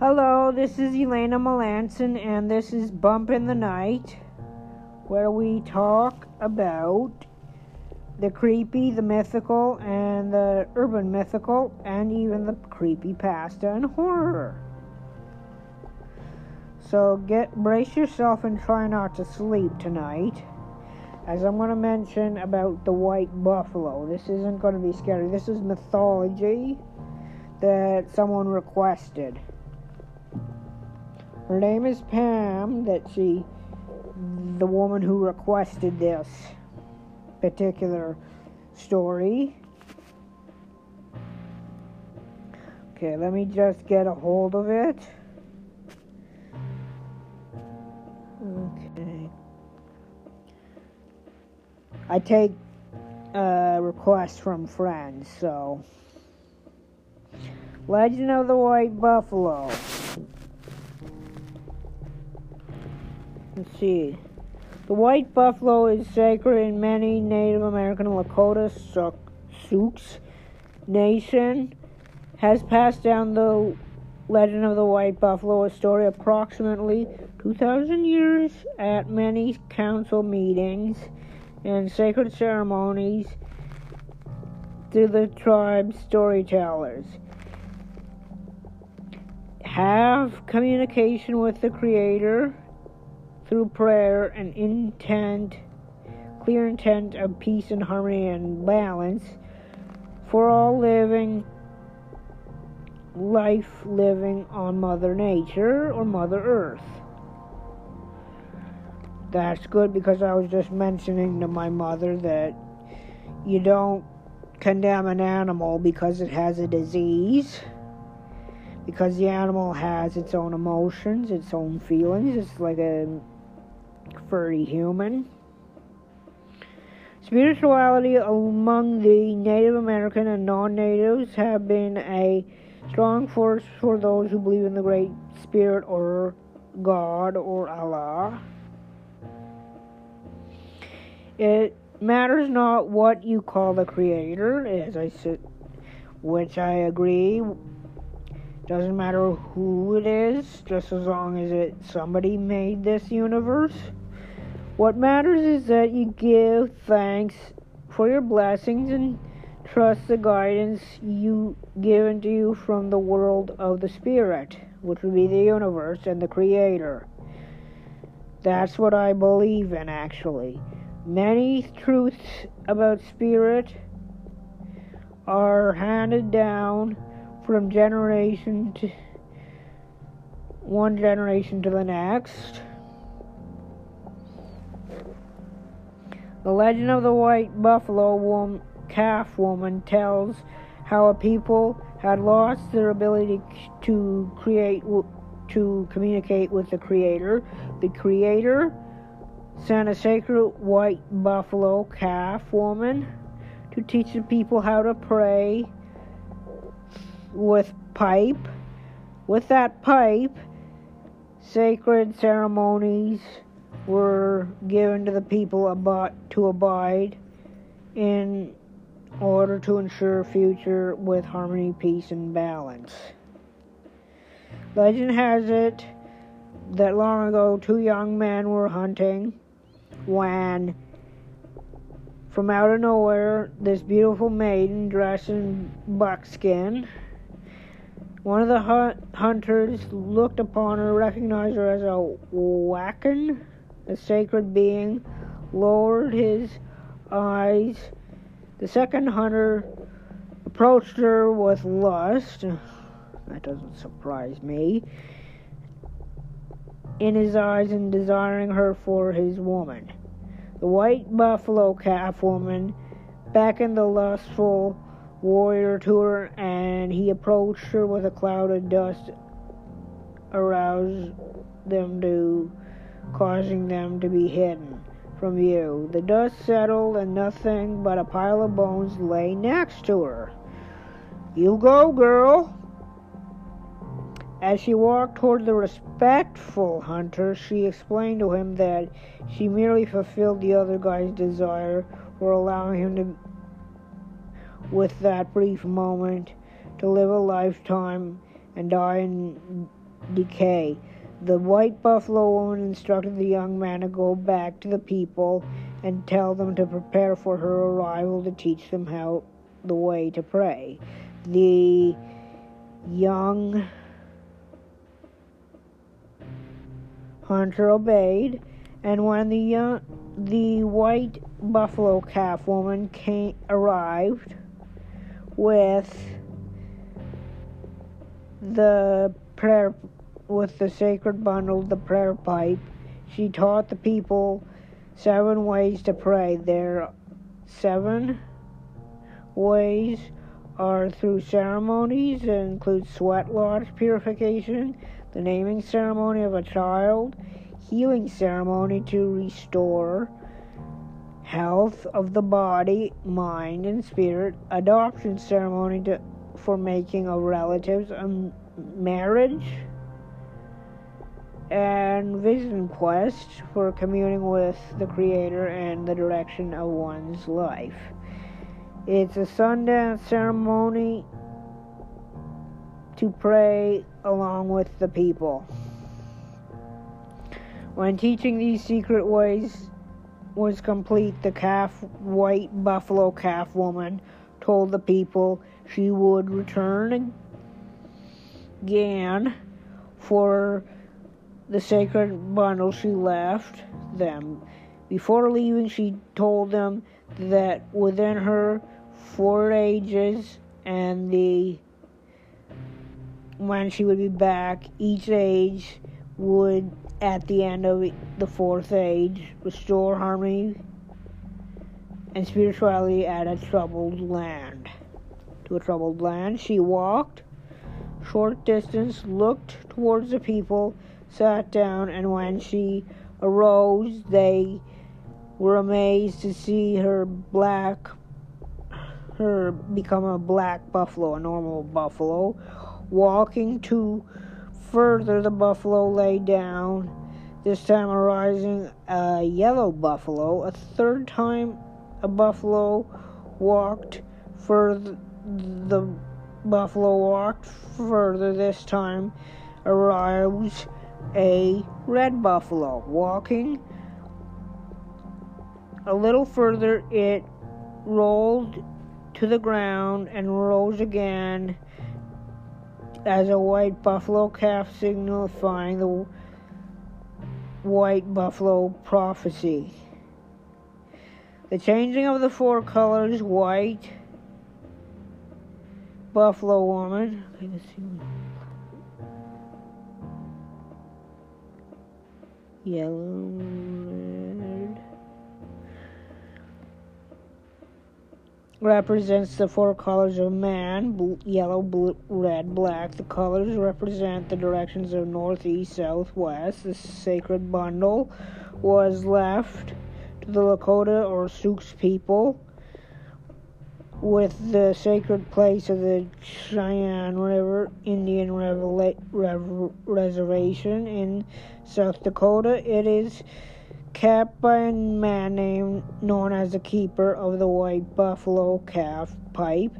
Hello, this is Elena Melanson, and this is Bump in the Night, where we talk about the creepy, the mythical, and the urban mythical, and even the creepy pasta and horror. So get brace yourself and try not to sleep tonight, as I'm going to mention about the white buffalo. This isn't going to be scary. This is mythology that someone requested. Her name is Pam, that she, the woman who requested this particular story. Okay, let me just get a hold of it. Okay. I take uh, requests from friends, so. Legend of the White Buffalo. See. The white buffalo is sacred in many Native American Lakota Sioux nation. Has passed down the legend of the white buffalo, a story approximately 2,000 years at many council meetings and sacred ceremonies through the tribe's storytellers. Have communication with the Creator through prayer and intent, clear intent of peace and harmony and balance for all living life living on Mother Nature or Mother Earth. That's good because I was just mentioning to my mother that you don't condemn an animal because it has a disease because the animal has its own emotions, its own feelings. It's like a furry human. Spirituality among the Native American and non natives have been a strong force for those who believe in the Great Spirit or God or Allah. It matters not what you call the Creator, as I said, which I agree. Doesn't matter who it is, just as long as it somebody made this universe. What matters is that you give thanks for your blessings and trust the guidance you given to you from the world of the spirit, which would be the universe and the creator. That's what I believe in actually. Many truths about spirit are handed down from generation to one generation to the next. The legend of the white buffalo woman, calf woman tells how a people had lost their ability to create to communicate with the creator. The creator sent a sacred white buffalo calf woman to teach the people how to pray with pipe. With that pipe, sacred ceremonies were given to the people about, to abide in order to ensure future with harmony, peace, and balance. Legend has it that long ago two young men were hunting when from out of nowhere this beautiful maiden dressed in buckskin one of the hunters looked upon her recognized her as a wakan the sacred being lowered his eyes. The second hunter approached her with lust. That doesn't surprise me. In his eyes and desiring her for his woman. The white buffalo calf woman beckoned the lustful warrior to her, and he approached her with a cloud of dust, aroused them to causing them to be hidden from view. The dust settled, and nothing but a pile of bones lay next to her. You go, girl. As she walked toward the respectful hunter, she explained to him that she merely fulfilled the other guy's desire for allowing him to, with that brief moment, to live a lifetime and die in decay. The white buffalo woman instructed the young man to go back to the people and tell them to prepare for her arrival to teach them how the way to pray. The young hunter obeyed, and when the young, the white buffalo calf woman came arrived with the prayer with the sacred bundle, the prayer pipe, she taught the people seven ways to pray. There seven ways are through ceremonies that include sweat lodge purification, the naming ceremony of a child, healing ceremony to restore health of the body, mind, and spirit, adoption ceremony to, for making of relatives, and marriage, and vision quest for communing with the Creator and the direction of one's life. It's a Sundance ceremony to pray along with the people. When teaching these secret ways was complete, the calf, white buffalo calf woman told the people she would return again for the sacred bundle she left them. Before leaving, she told them that within her four ages and the when she would be back, each age would, at the end of the fourth age, restore harmony and spirituality at a troubled land. To a troubled land, she walked short distance, looked towards the people, sat down, and when she arose, they were amazed to see her black her become a black buffalo, a normal buffalo. Walking to further, the buffalo lay down, this time arising a yellow buffalo. A third time, a buffalo walked further. The buffalo walked further, this time arrives a red buffalo. Walking a little further, it rolled to the ground and rose again as a white buffalo calf signifying the white buffalo prophecy. The changing of the four colors white, buffalo woman. Yellow, represents the four colors of man yellow, blue, red, black. The colors represent the directions of north, east, south, west. The sacred bundle was left to the Lakota or Sioux people with the sacred place of the Cheyenne River Indian Revela- Rev- Reservation in South Dakota. It is kept by a man named known as the keeper of the white buffalo calf pipe,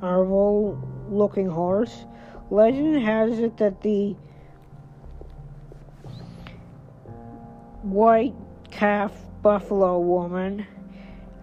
Arvol Looking Horse. Legend has it that the white calf buffalo woman,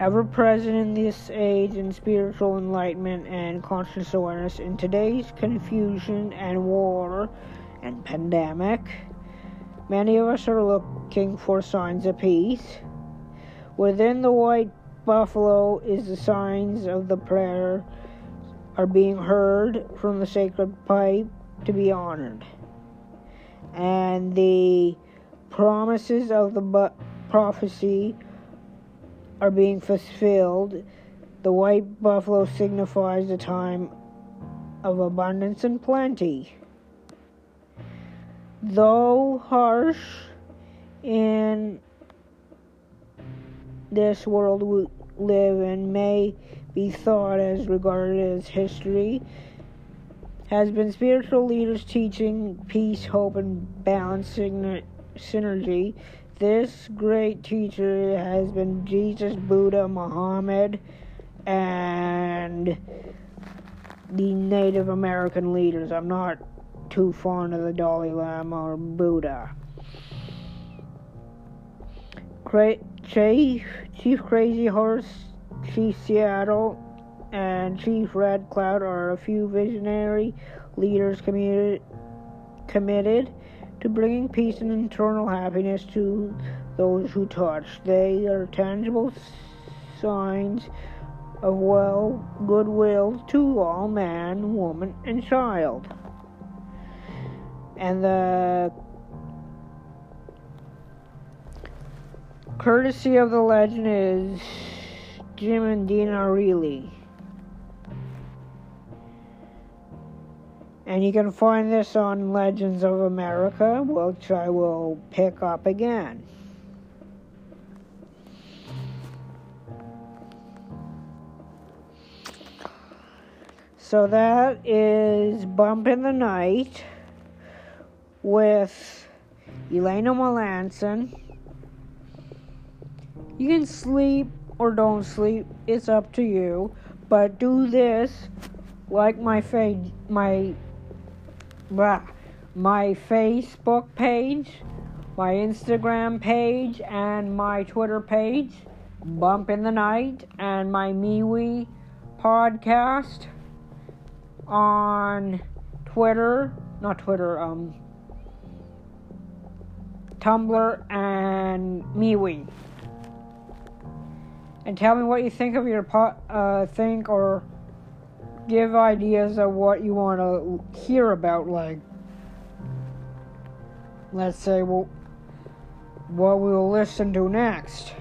ever present in this age in spiritual enlightenment and conscious awareness in today's confusion and war and pandemic Many of us are looking for signs of peace. Within the white buffalo is the signs of the prayer are being heard from the sacred pipe to be honored. And the promises of the bu- prophecy are being fulfilled. The white buffalo signifies the time of abundance and plenty though harsh in this world we live in may be thought as regarded as history has been spiritual leaders teaching peace hope and balance synergy this great teacher has been jesus buddha muhammad and the native american leaders i'm not too fond of the Dalai Lama or Buddha. Cra- Chief, Chief Crazy Horse, Chief Seattle, and Chief Red Cloud are a few visionary leaders committed, committed to bringing peace and internal happiness to those who touch. They are tangible signs of well goodwill to all man, woman, and child. And the courtesy of the legend is Jim and Dina Reilly. And you can find this on Legends of America, which I will pick up again. So that is Bump in the Night with Elena Melanson. You can sleep or don't sleep, it's up to you. But do this like my fa- my my Facebook page, my Instagram page, and my Twitter page, Bump in the Night, and my MeWe podcast on Twitter, not Twitter, um, Tumblr and MeWe. And tell me what you think of your po- uh, think or give ideas of what you want to hear about, like, let's say, well, what we'll listen to next.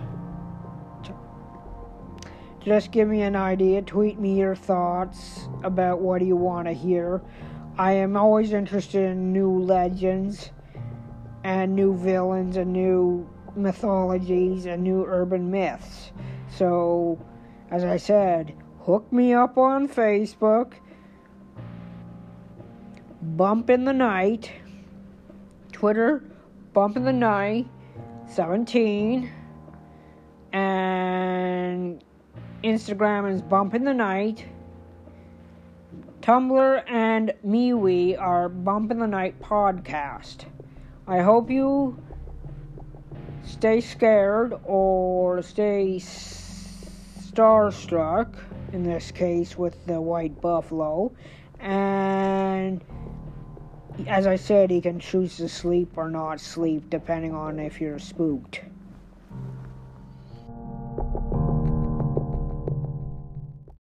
Just give me an idea. Tweet me your thoughts about what you want to hear. I am always interested in new legends and new villains and new mythologies and new urban myths. So, as I said, hook me up on Facebook. Bump in the Night. Twitter, Bump in the Night 17. And Instagram is Bump in the Night. Tumblr and MeWe are Bump in the Night Podcast. I hope you stay scared or stay starstruck, in this case with the white buffalo. And as I said, he can choose to sleep or not sleep depending on if you're spooked.